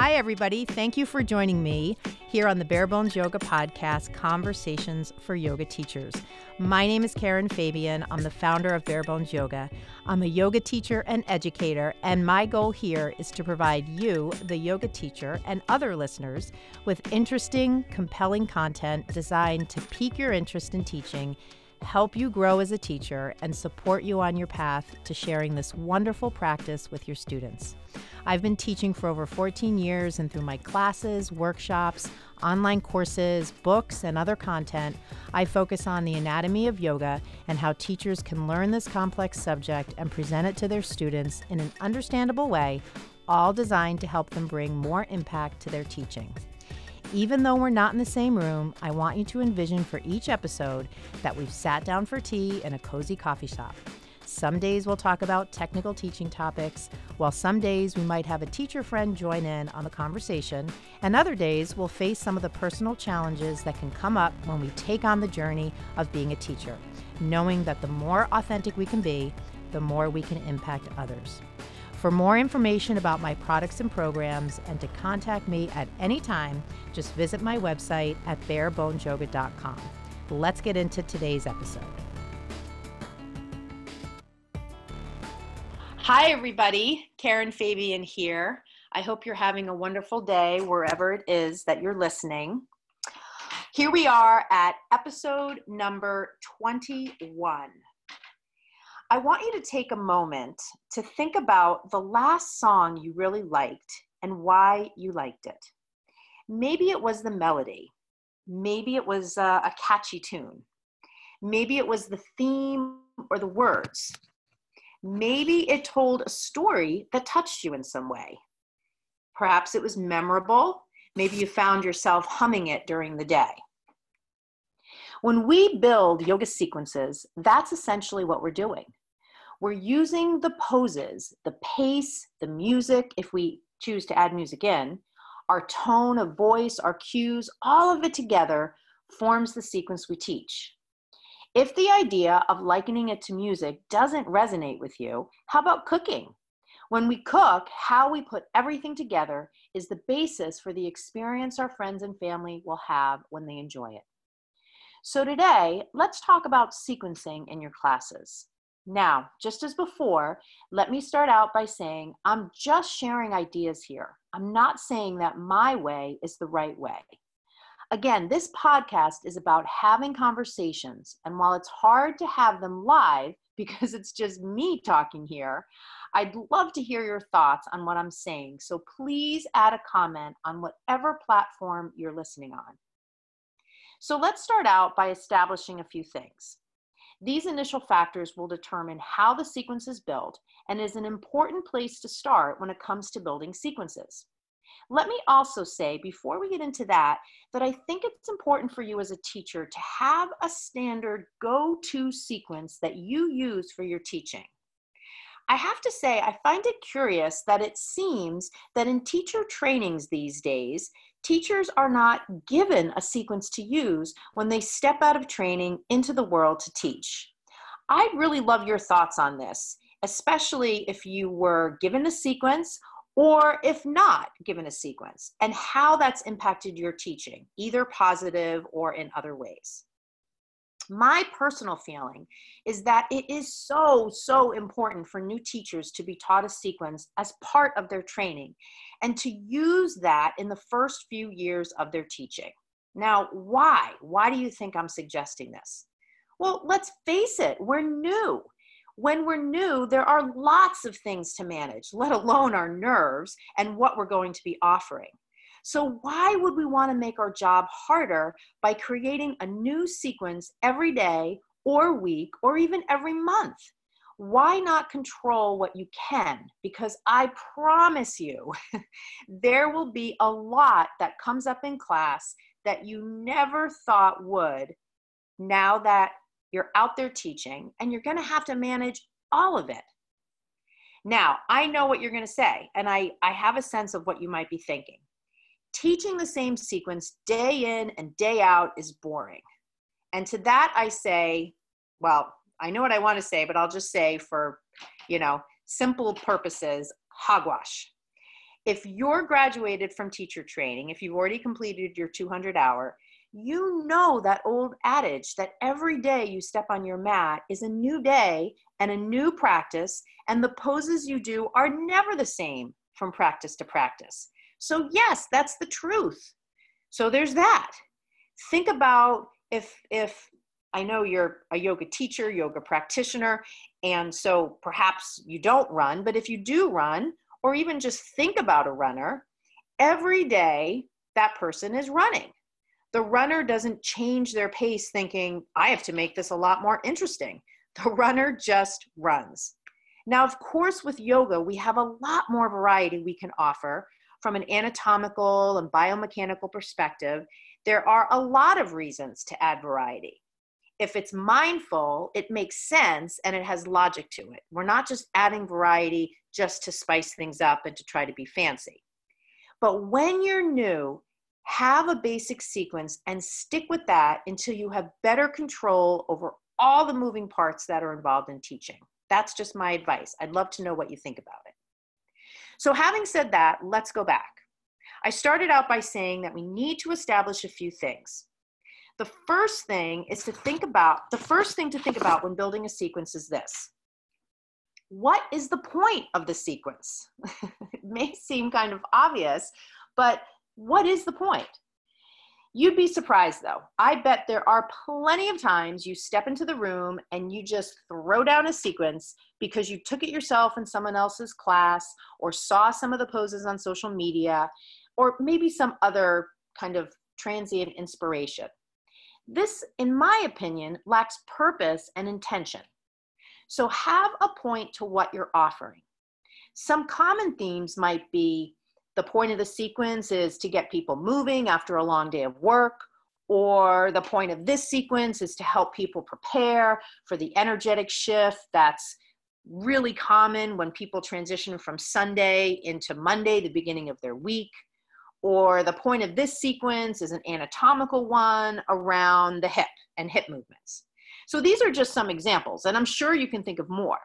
Hi, everybody. Thank you for joining me here on the Bare Bones Yoga Podcast Conversations for Yoga Teachers. My name is Karen Fabian. I'm the founder of Bare Bones Yoga. I'm a yoga teacher and educator, and my goal here is to provide you, the yoga teacher, and other listeners with interesting, compelling content designed to pique your interest in teaching help you grow as a teacher, and support you on your path to sharing this wonderful practice with your students. I've been teaching for over 14 years, and through my classes, workshops, online courses, books, and other content, I focus on the anatomy of yoga and how teachers can learn this complex subject and present it to their students in an understandable way, all designed to help them bring more impact to their teaching. Even though we're not in the same room, I want you to envision for each episode that we've sat down for tea in a cozy coffee shop. Some days we'll talk about technical teaching topics, while some days we might have a teacher friend join in on the conversation, and other days we'll face some of the personal challenges that can come up when we take on the journey of being a teacher, knowing that the more authentic we can be, the more we can impact others. For more information about my products and programs and to contact me at any time, just visit my website at barebonesyoga.com. Let's get into today's episode. Hi, everybody. Karen Fabian here. I hope you're having a wonderful day wherever it is that you're listening. Here we are at episode number 21. I want you to take a moment to think about the last song you really liked and why you liked it. Maybe it was the melody. Maybe it was a, a catchy tune. Maybe it was the theme or the words. Maybe it told a story that touched you in some way. Perhaps it was memorable. Maybe you found yourself humming it during the day. When we build yoga sequences, that's essentially what we're doing. We're using the poses, the pace, the music, if we choose to add music in, our tone of voice, our cues, all of it together forms the sequence we teach. If the idea of likening it to music doesn't resonate with you, how about cooking? When we cook, how we put everything together is the basis for the experience our friends and family will have when they enjoy it. So, today, let's talk about sequencing in your classes. Now, just as before, let me start out by saying I'm just sharing ideas here. I'm not saying that my way is the right way. Again, this podcast is about having conversations, and while it's hard to have them live because it's just me talking here, I'd love to hear your thoughts on what I'm saying. So please add a comment on whatever platform you're listening on. So let's start out by establishing a few things. These initial factors will determine how the sequence is built and is an important place to start when it comes to building sequences. Let me also say, before we get into that, that I think it's important for you as a teacher to have a standard go to sequence that you use for your teaching. I have to say, I find it curious that it seems that in teacher trainings these days, teachers are not given a sequence to use when they step out of training into the world to teach. I'd really love your thoughts on this, especially if you were given a sequence or if not given a sequence, and how that's impacted your teaching, either positive or in other ways my personal feeling is that it is so, so important for new teachers to be taught a sequence as part of their training and to use that in the first few years of their teaching. Now, why? Why do you think I'm suggesting this? Well, let's face it, we're new. When we're new, there are lots of things to manage, let alone our nerves and what we're going to be offering. So, why would we want to make our job harder by creating a new sequence every day or week or even every month? Why not control what you can? Because I promise you, there will be a lot that comes up in class that you never thought would now that you're out there teaching and you're going to have to manage all of it. Now, I know what you're going to say, and I, I have a sense of what you might be thinking teaching the same sequence day in and day out is boring. And to that I say, well, I know what I want to say, but I'll just say for, you know, simple purposes, hogwash. if you're graduated from teacher training, if you've already completed your 200 hour, you know that old adage that every day you step on your mat is a new day and a new practice, and the poses you do are never the same from practice to practice. So, yes, that's the truth. So, there's that. Think about if, if I know you're a yoga teacher, yoga practitioner, and so perhaps you don't run, but if you do run, or even just think about a runner, every day that person is running. The runner doesn't change their pace thinking, I have to make this a lot more interesting. The runner just runs. Now, of course, with yoga, we have a lot more variety we can offer from an anatomical and biomechanical perspective. There are a lot of reasons to add variety. If it's mindful, it makes sense and it has logic to it. We're not just adding variety just to spice things up and to try to be fancy. But when you're new, have a basic sequence and stick with that until you have better control over all the moving parts that are involved in teaching. That's just my advice. I'd love to know what you think about it. So, having said that, let's go back. I started out by saying that we need to establish a few things. The first thing is to think about, the first thing to think about when building a sequence is this what is the point of the sequence? it may seem kind of obvious, but what is the point? You'd be surprised though. I bet there are plenty of times you step into the room and you just throw down a sequence because you took it yourself in someone else's class or saw some of the poses on social media or maybe some other kind of transient inspiration. This, in my opinion, lacks purpose and intention. So have a point to what you're offering. Some common themes might be the point of the sequence is to get people moving after a long day of work, or the point of this sequence is to help people prepare for the energetic shift that's really common when people transition from Sunday into Monday, the beginning of their week. Or the point of this sequence is an anatomical one around the hip and hip movements. So these are just some examples, and I'm sure you can think of more.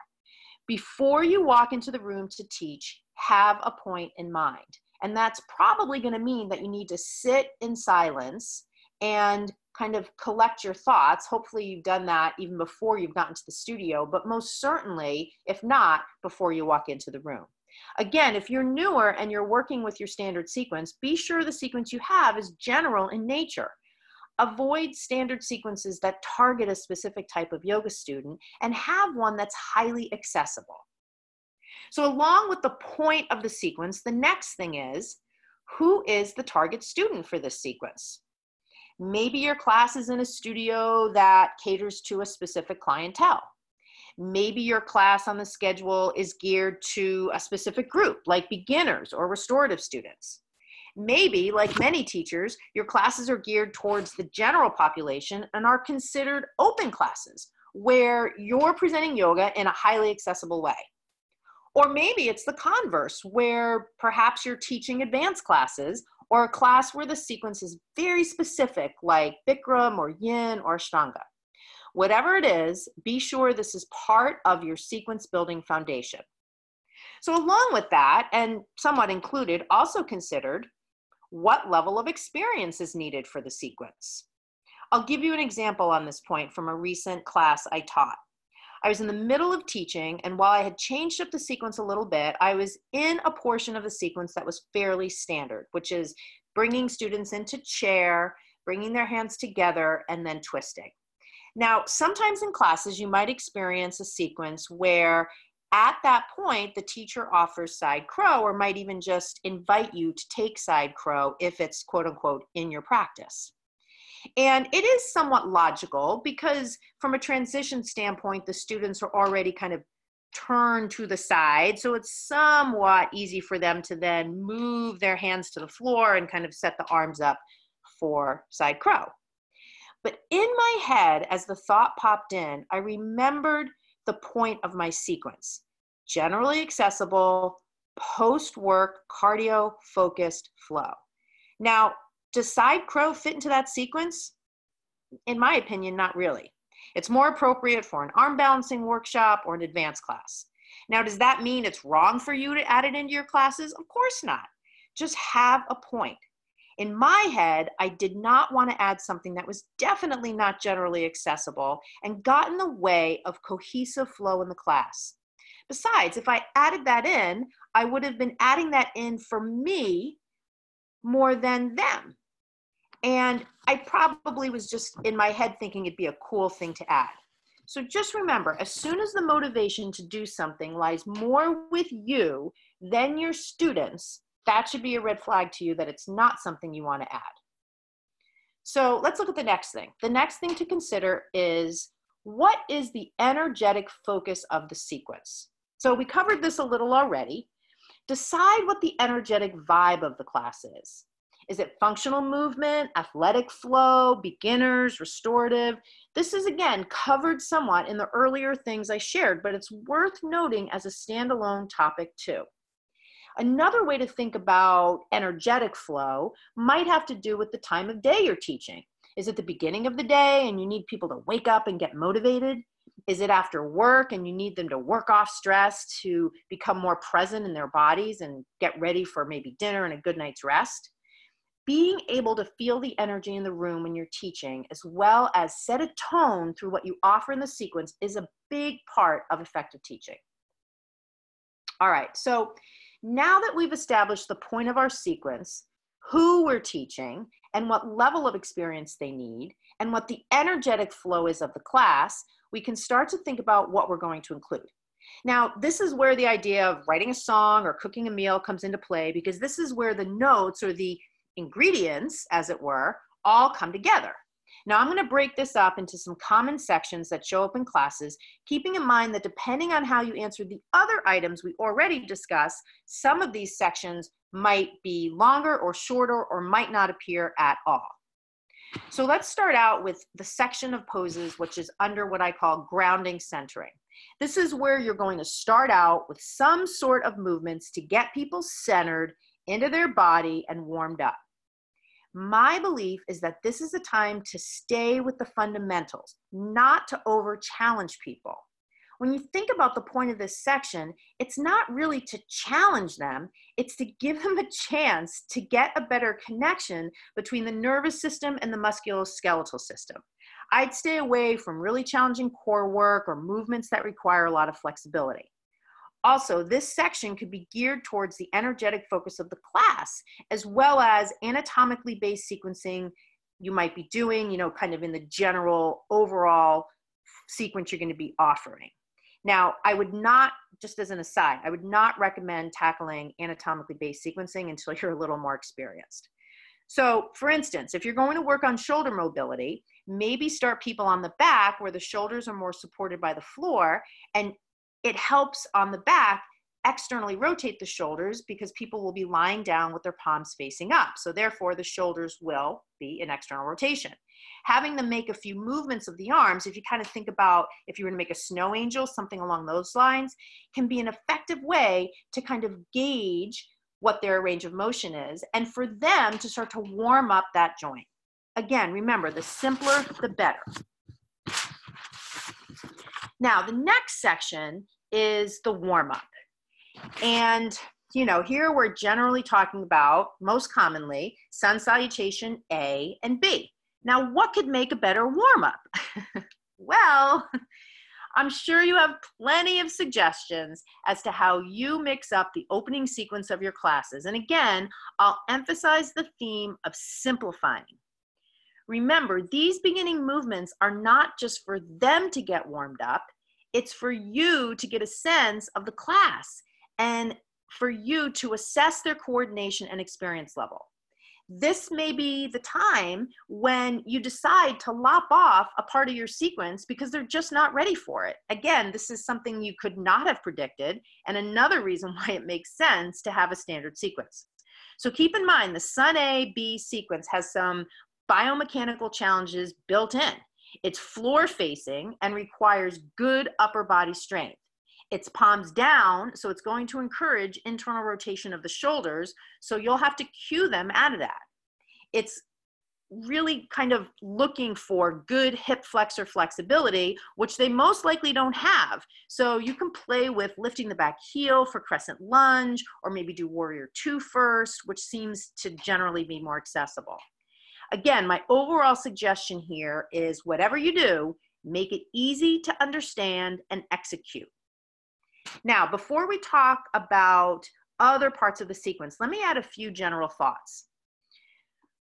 Before you walk into the room to teach, have a point in mind. And that's probably going to mean that you need to sit in silence and kind of collect your thoughts. Hopefully, you've done that even before you've gotten to the studio, but most certainly, if not, before you walk into the room. Again, if you're newer and you're working with your standard sequence, be sure the sequence you have is general in nature. Avoid standard sequences that target a specific type of yoga student and have one that's highly accessible. So, along with the point of the sequence, the next thing is who is the target student for this sequence? Maybe your class is in a studio that caters to a specific clientele. Maybe your class on the schedule is geared to a specific group, like beginners or restorative students. Maybe, like many teachers, your classes are geared towards the general population and are considered open classes where you're presenting yoga in a highly accessible way. Or maybe it's the converse, where perhaps you're teaching advanced classes or a class where the sequence is very specific, like Bikram or Yin or Ashtanga. Whatever it is, be sure this is part of your sequence building foundation. So, along with that, and somewhat included, also considered what level of experience is needed for the sequence. I'll give you an example on this point from a recent class I taught. I was in the middle of teaching, and while I had changed up the sequence a little bit, I was in a portion of the sequence that was fairly standard, which is bringing students into chair, bringing their hands together, and then twisting. Now, sometimes in classes, you might experience a sequence where at that point, the teacher offers side crow or might even just invite you to take side crow if it's quote unquote in your practice. And it is somewhat logical because, from a transition standpoint, the students are already kind of turned to the side. So it's somewhat easy for them to then move their hands to the floor and kind of set the arms up for side crow. But in my head, as the thought popped in, I remembered the point of my sequence generally accessible, post work, cardio focused flow. Now, does side crow fit into that sequence? In my opinion, not really. It's more appropriate for an arm balancing workshop or an advanced class. Now, does that mean it's wrong for you to add it into your classes? Of course not. Just have a point. In my head, I did not want to add something that was definitely not generally accessible and got in the way of cohesive flow in the class. Besides, if I added that in, I would have been adding that in for me more than them. And I probably was just in my head thinking it'd be a cool thing to add. So just remember, as soon as the motivation to do something lies more with you than your students, that should be a red flag to you that it's not something you want to add. So let's look at the next thing. The next thing to consider is what is the energetic focus of the sequence? So we covered this a little already. Decide what the energetic vibe of the class is. Is it functional movement, athletic flow, beginners, restorative? This is again covered somewhat in the earlier things I shared, but it's worth noting as a standalone topic too. Another way to think about energetic flow might have to do with the time of day you're teaching. Is it the beginning of the day and you need people to wake up and get motivated? Is it after work and you need them to work off stress to become more present in their bodies and get ready for maybe dinner and a good night's rest? Being able to feel the energy in the room when you're teaching, as well as set a tone through what you offer in the sequence, is a big part of effective teaching. All right, so now that we've established the point of our sequence, who we're teaching, and what level of experience they need, and what the energetic flow is of the class, we can start to think about what we're going to include. Now, this is where the idea of writing a song or cooking a meal comes into play because this is where the notes or the ingredients, as it were, all come together. Now I'm going to break this up into some common sections that show up in classes, keeping in mind that depending on how you answer the other items we already discussed, some of these sections might be longer or shorter or might not appear at all. So let's start out with the section of poses, which is under what I call grounding centering. This is where you're going to start out with some sort of movements to get people centered into their body and warmed up. My belief is that this is a time to stay with the fundamentals, not to over challenge people. When you think about the point of this section, it's not really to challenge them, it's to give them a chance to get a better connection between the nervous system and the musculoskeletal system. I'd stay away from really challenging core work or movements that require a lot of flexibility. Also, this section could be geared towards the energetic focus of the class, as well as anatomically based sequencing you might be doing, you know, kind of in the general overall sequence you're going to be offering. Now, I would not, just as an aside, I would not recommend tackling anatomically based sequencing until you're a little more experienced. So, for instance, if you're going to work on shoulder mobility, maybe start people on the back where the shoulders are more supported by the floor and it helps on the back externally rotate the shoulders because people will be lying down with their palms facing up. So therefore the shoulders will be in external rotation. Having them make a few movements of the arms, if you kind of think about if you were to make a snow angel, something along those lines, can be an effective way to kind of gauge what their range of motion is and for them to start to warm up that joint. Again, remember, the simpler, the better. Now, the next section is the warm up. And, you know, here we're generally talking about, most commonly, sun salutation A and B. Now, what could make a better warm up? well, I'm sure you have plenty of suggestions as to how you mix up the opening sequence of your classes. And again, I'll emphasize the theme of simplifying. Remember, these beginning movements are not just for them to get warmed up, it's for you to get a sense of the class and for you to assess their coordination and experience level. This may be the time when you decide to lop off a part of your sequence because they're just not ready for it. Again, this is something you could not have predicted, and another reason why it makes sense to have a standard sequence. So keep in mind the Sun A B sequence has some biomechanical challenges built in. It's floor facing and requires good upper body strength. It's palms down, so it's going to encourage internal rotation of the shoulders, so you'll have to cue them out of that. It's really kind of looking for good hip flexor flexibility, which they most likely don't have. So you can play with lifting the back heel for crescent lunge, or maybe do warrior two first, which seems to generally be more accessible. Again, my overall suggestion here is whatever you do, make it easy to understand and execute. Now, before we talk about other parts of the sequence, let me add a few general thoughts.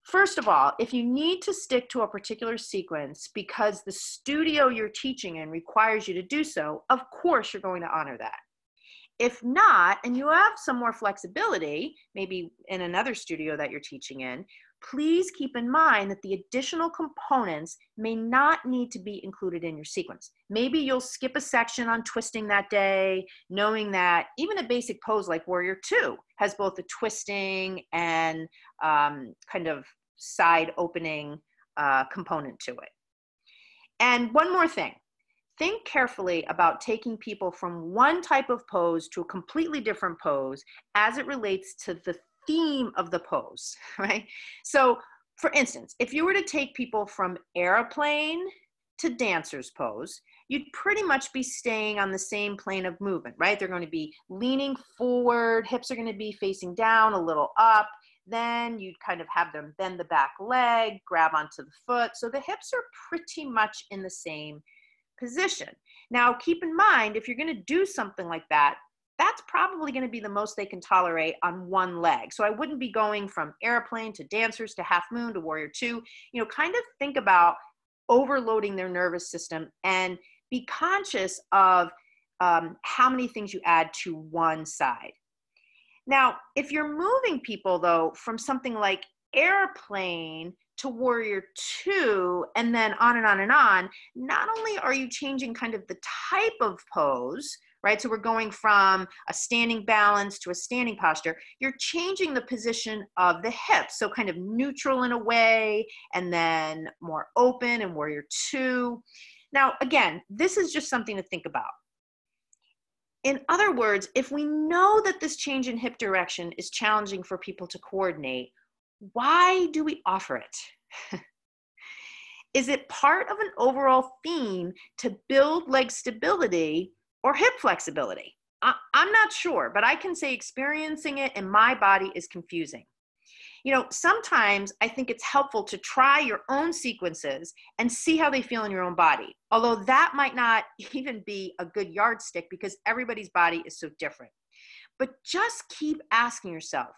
First of all, if you need to stick to a particular sequence because the studio you're teaching in requires you to do so, of course you're going to honor that. If not, and you have some more flexibility, maybe in another studio that you're teaching in, please keep in mind that the additional components may not need to be included in your sequence. Maybe you'll skip a section on twisting that day, knowing that even a basic pose like Warrior Two has both a twisting and um, kind of side opening uh, component to it. And one more thing think carefully about taking people from one type of pose to a completely different pose as it relates to the theme of the pose, right? So, for instance, if you were to take people from airplane to dancer's pose, you'd pretty much be staying on the same plane of movement, right? They're going to be leaning forward, hips are going to be facing down, a little up. Then you'd kind of have them bend the back leg, grab onto the foot. So the hips are pretty much in the same position. Now, keep in mind, if you're going to do something like that, that's probably going to be the most they can tolerate on one leg. So I wouldn't be going from airplane to dancers to half moon to warrior two. You know, kind of think about overloading their nervous system and be conscious of um, how many things you add to one side. Now, if you're moving people though from something like airplane to warrior two and then on and on and on, not only are you changing kind of the type of pose, right? So we're going from a standing balance to a standing posture. You're changing the position of the hips. So kind of neutral in a way, and then more open and warrior two. Now, again, this is just something to think about. In other words, if we know that this change in hip direction is challenging for people to coordinate, why do we offer it? is it part of an overall theme to build leg stability or hip flexibility. I, am not sure, but I can say experiencing it in my body is confusing. You know, sometimes I think it's helpful to try your own sequences and see how they feel in your own body. Although that might not even be a good yardstick because everybody's body is so different. But just keep asking yourself,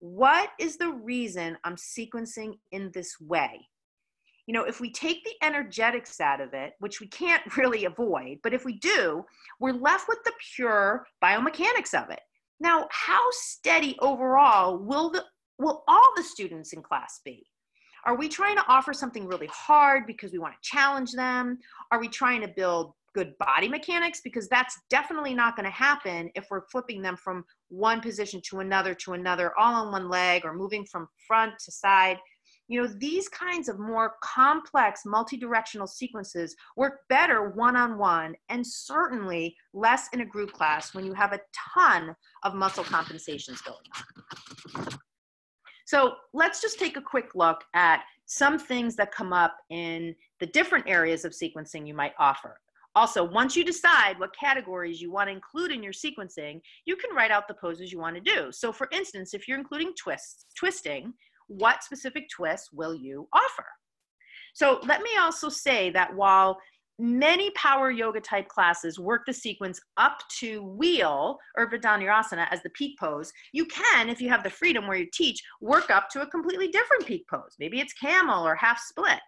what is the reason I'm sequencing in this way? You know, if we take the energetics out of it, which we can't really avoid, but if we do, we're left with the pure biomechanics of it. Now, how steady overall will the will all the students in class be? Are we trying to offer something really hard because we want to challenge them? Are we trying to build good body mechanics? Because that's definitely not going to happen if we're flipping them from one position to another to another, all on one leg, or moving from front to side you know, these kinds of more complex multi-directional sequences work better one-on-one and certainly less in a group class when you have a ton of muscle compensations going on. So let's just take a quick look at some things that come up in the different areas of sequencing you might offer. Also, once you decide what categories you want to include in your sequencing, you can write out the poses you want to do. So for instance, if you're including twists, twisting, what specific twists will you offer? So let me also say that while many power yoga type classes work the sequence up to wheel Urdhva Dhanurasana as the peak pose, you can, if you have the freedom where you teach, work up to a completely different peak pose. Maybe it's camel or half split.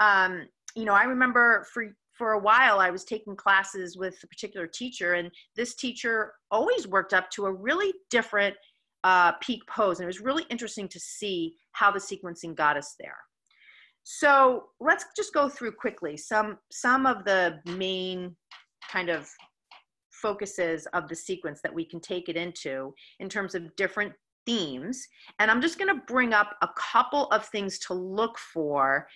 Um, you know, I remember for for a while I was taking classes with a particular teacher, and this teacher always worked up to a really different uh, peak pose. And it was really interesting to see how the sequencing got us there. So let's just go through quickly some, some of the main kind of focuses of the sequence that we can take it into in terms of different themes. And I'm just going to bring up a couple of things to look for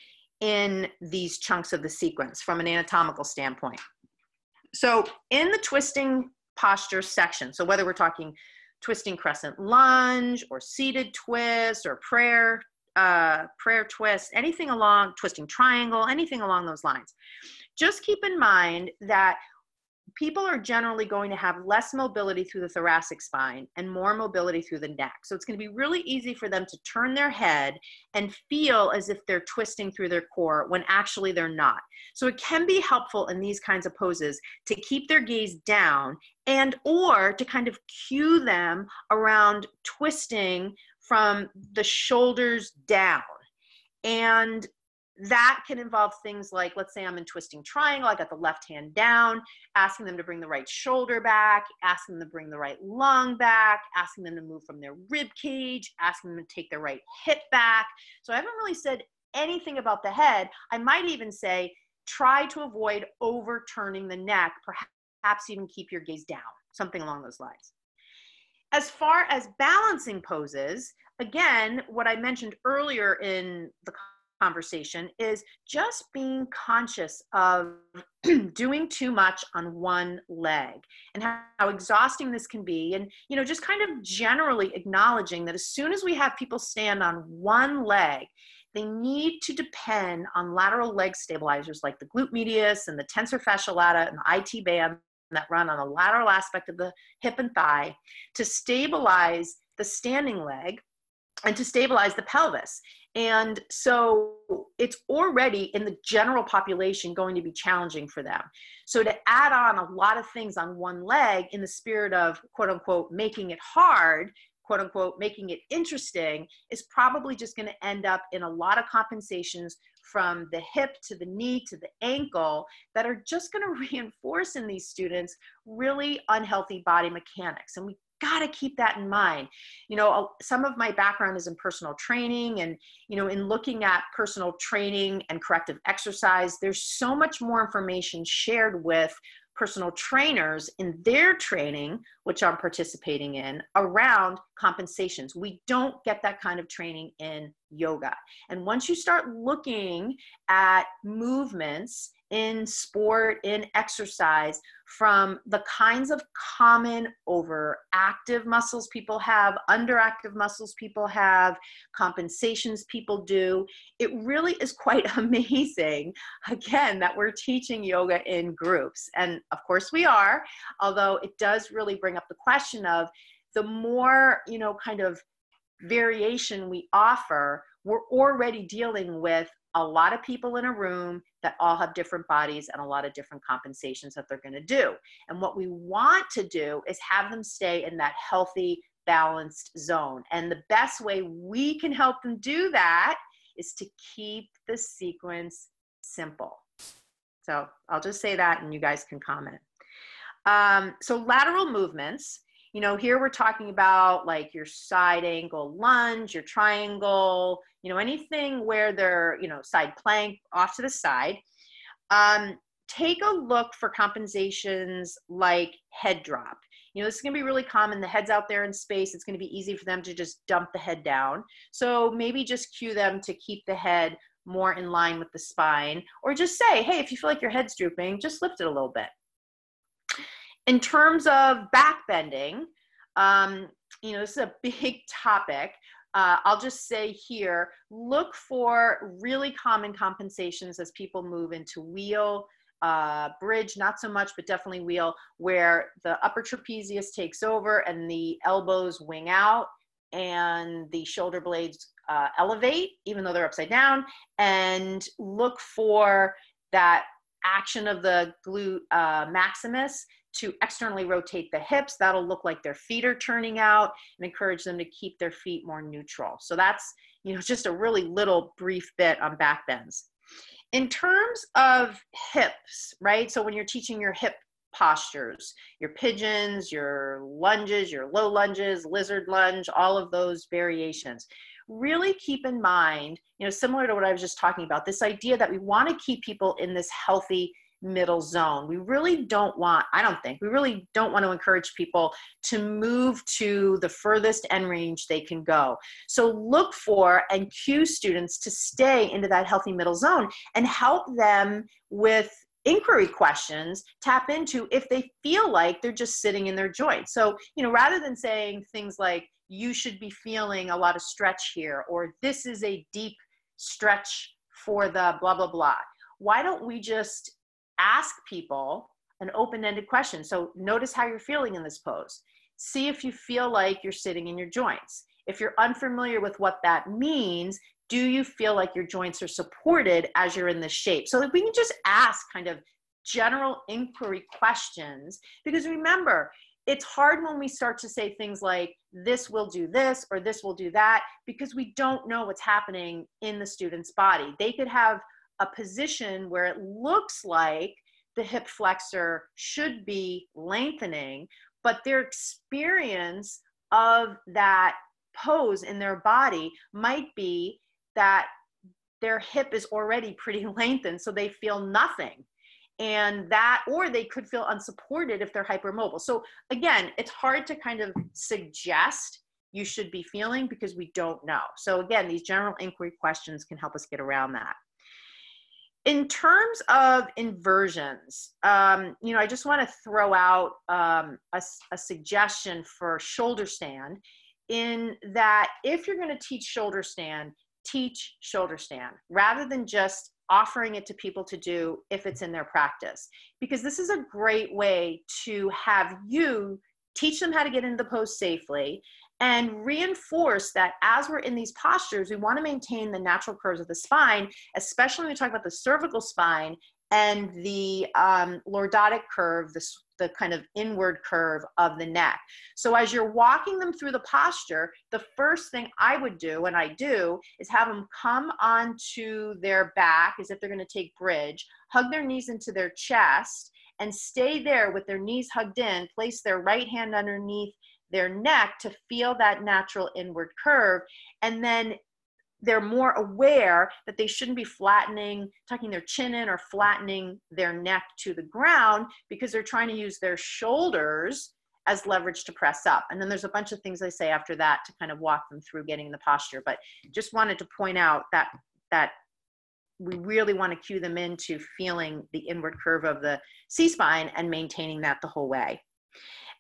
in these chunks of the sequence from an anatomical standpoint. So in the twisting posture section, so whether we're talking twisting crescent lunge or seated twist or prayer uh, prayer twist, anything along twisting triangle, anything along those lines. Just keep in mind that people are generally going to have less mobility through the thoracic spine and more mobility through the neck. So it's going to be really easy for them to turn their head and feel as if they're twisting through their core when actually they're not. So it can be helpful in these kinds of poses to keep their gaze down and or to kind of cue them around twisting from the shoulders down. And that can involve things like, let's say I'm in twisting triangle, I got the left hand down, asking them to bring the right shoulder back, asking them to bring the right lung back, asking them to move from their rib cage, asking them to take their right hip back. So I haven't really said anything about the head. I might even say, try to avoid overturning the neck, perhaps even keep your gaze down, something along those lines. As far as balancing poses, again, what I mentioned earlier in the conversation is just being conscious of doing too much on one leg and how, how, exhausting this can be and you know just kind of generally acknowledging that as soon as we have people stand on one leg they need to depend on lateral leg stabilizers like the glute medius and the tensor fasciae lata and the IT band that run on the lateral aspect of the hip and thigh to stabilize the standing leg and to stabilize the pelvis. And so it's already in the general population going to be challenging for them. So to add on a lot of things on one leg in the spirit of quote unquote making it hard, quote unquote making it interesting, is probably just going to end up in a lot of compensations from the hip to the knee to the ankle that are just going to reinforce in these students really unhealthy body mechanics. And we got to keep that in mind. You know, some of my background is in personal training, and, you know, in looking at personal training and corrective exercise, there's so much more information shared with personal trainers in their training, which I'm participating in, around compensations. We don't get that kind of training in yoga. And once you start looking at movements in sport, in exercise, from the kinds of common overactive muscles people have, underactive muscles people have, compensations people do. It really is quite amazing, again, that we're teaching yoga in groups. And of course we are, although it does really bring up the question of the more, you know, kind of variation we offer, we're already dealing with a lot of people in a room that all have different bodies and a lot of different compensations that they're going to do. And what we want to do is have them stay in that healthy, balanced zone. And the best way we can help them do that is to keep the sequence simple. So I'll just say that and you guys can comment. Um, so lateral movements you know, here we're talking about like your side angle lunge, your triangle, you know, anything where they're, you know, side plank off to the side. Um, take a look for compensations like head drop. You know, this is going to be really common. The head's out there in space. It's going to be easy for them to just dump the head down. So maybe just cue them to keep the head more in line with the spine, or just say, hey, if you feel like your head's drooping, just lift it a little bit. In terms of back bending, um, you know, this is a big topic. Uh, I'll just say here, look for really common compensations as people move into wheel, uh, bridge, not so much, but definitely wheel, where the upper trapezius takes over and the elbows wing out and the shoulder blades uh, elevate, even though they're upside down, and look for that action of the glute uh, maximus to externally rotate the hips. That'll look like their feet are turning out and encourage them to keep their feet more neutral. So that's, you know, just a really little brief bit on back bends. In terms of hips, right? So when you're teaching your hip postures, your pigeons, your lunges, your low lunges, lizard lunge, all of those variations. Really keep in mind, you know, similar to what I was just talking about, this idea that we want to keep people in this healthy middle zone. We really don't want, I don't think, we really don't want to encourage people to move to the furthest end range they can go. So look for and cue students to stay into that healthy middle zone and help them with inquiry questions tap into if they feel like they're just sitting in their joint. So, you know, rather than saying things like, you should be feeling a lot of stretch here, or this is a deep stretch for the blah, blah, blah. Why don't we just ask people an open ended question? So notice how you're feeling in this pose. See if you feel like you're sitting in your joints. If you're unfamiliar with what that means, do you feel like your joints are supported as you're in this shape? So that we can just ask kind of general inquiry questions, because remember, it's hard when we start to say things like this will do this or this will do that because we don't know what's happening in the student's body they could have a position where it looks like the hip flexor should be lengthening but their experience of that pose in their body might be that their hip is already pretty lengthened so they feel nothing. And that or they could feel unsupported if they're hypermobile. So again it's hard to kind of suggest you should be feeling because we don't know. So again these general inquiry questions can help us get around that in terms of inversions um, you know i just want to throw out um, a, a suggestion for shoulder stand in that if you're going to teach shoulder stand teach shoulder stand rather than just offering it to people to do if it's in their practice. Because this is a great way to have you teach them how to get into the pose safely and reinforce that as we're in these postures, we want to maintain the natural curves of the spine, especially when we talk about the cervical spine and the um, lordotic curve, the, the kind of inward curve of the neck. So as you're walking them through the posture, the first thing I would do, and I do, is have them come onto their back as if they're going to take bridge, hug their knees into their chest, and stay there with their knees hugged in, place their right hand underneath their neck to feel that natural inward curve, and then they're more aware that they shouldn't be flattening, tucking their chin in or flattening their neck to the ground because they're trying to use their shoulders as leverage to press up. And then there's a bunch of things I say after that to kind of walk them through getting the posture. But just wanted to point out that that we really want to cue them into feeling the inward curve of the C spine and maintaining that the whole way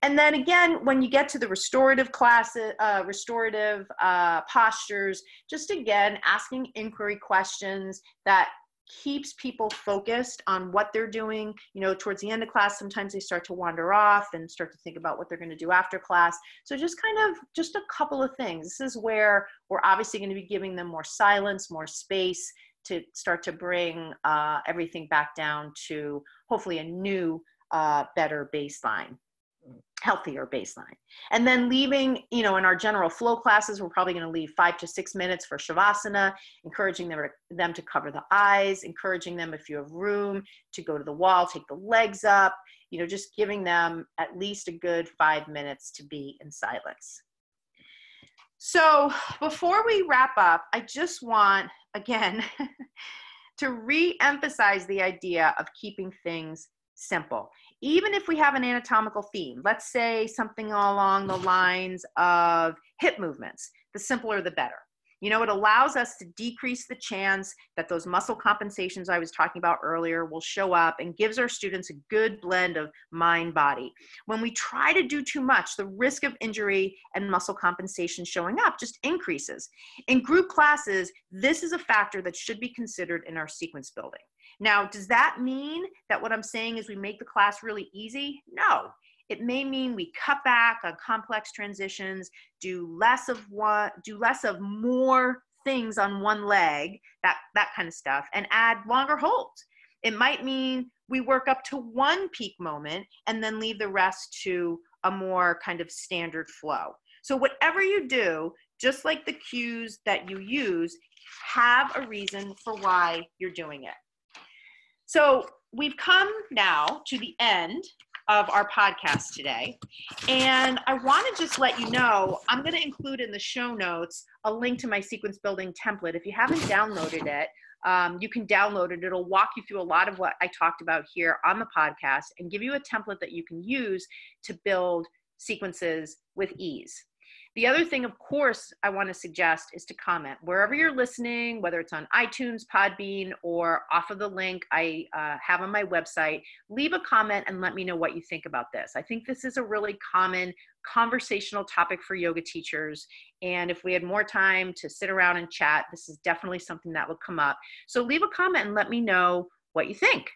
and then again, when you get to the restorative classes, uh, restorative uh, postures, just again asking inquiry questions that keeps people focused on what they're doing. You know, towards the end of class, sometimes they start to wander off and start to think about what they're going to do after class. So just kind of just a couple of things. This is where we're obviously going to be giving them more silence, more space to start to bring uh, everything back down to hopefully a new, uh, better baseline healthier baseline. And then leaving, you know, in our general flow classes, we're probably going to leave five to six minutes for Shavasana, encouraging them, them to cover the eyes, encouraging them, if you have room, to go to the wall, take the legs up, you know, just giving them at least a good five minutes to be in silence. So before we wrap up, I just want, again, to re emphasize the idea of keeping things simple even if we have an anatomical theme, let's say something along the lines of hip movements, the simpler the better. You know, it allows us to decrease the chance that those muscle compensations I was talking about earlier will show up and gives our students a good blend of mind body. When we try to do too much, the risk of injury and muscle compensation showing up just increases. In group classes, this is a factor that should be considered in our sequence building. Now, does that mean that what I'm saying is we make the class really easy? No. It may mean we cut back on complex transitions, do less of one, do less of more things on one leg, that, that kind of stuff, and add longer holds. It might mean we work up to one peak moment and then leave the rest to a more kind of standard flow. So, whatever you do, just like the cues that you use, have a reason for why you're doing it. So we've come now to the end of our podcast today. And I want to just let you know I'm going to include in the show notes a link to my sequence building template. If you haven't downloaded it, um, you can download it. It'll walk you through a lot of what I talked about here on the podcast and give you a template that you can use to build sequences with ease. The other thing, of course, I want to suggest is to comment wherever you're listening, whether it's on iTunes, Podbean, or off of the link I uh, have on my website. Leave a comment and let me know what you think about this. I think this is a really common conversational topic for yoga teachers. And if we had more time to sit around and chat, this is definitely something that would come up. So leave a comment and let me know what you think.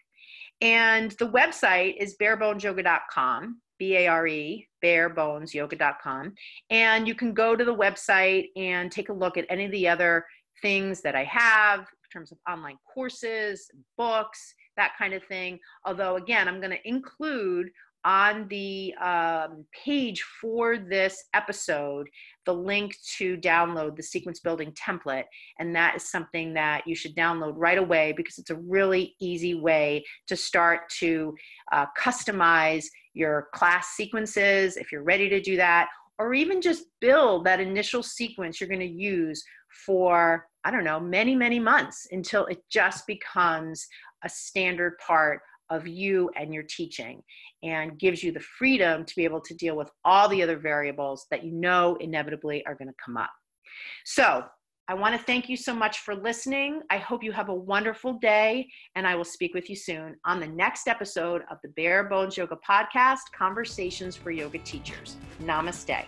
And the website is barebonesyoga.com. B A R E, barebonesyoga.com. And you can go to the website and take a look at any of the other things that I have in terms of online courses, books, that kind of thing. Although, again, I'm going to include on the um, page for this episode the link to download the sequence building template. And that is something that you should download right away because it's a really easy way to start to uh, customize your class sequences if you're ready to do that, or even just build that initial sequence you're going to use for, I don't know, many, many months until it just becomes a standard part of you and your teaching and gives you the freedom to be able to deal with all the other variables that you know inevitably are going to come up. So, I want to thank you so much for listening. I hope you have a wonderful day, and I will speak with you soon on the next episode of the Bare Bones Yoga Podcast Conversations for Yoga Teachers. Namaste.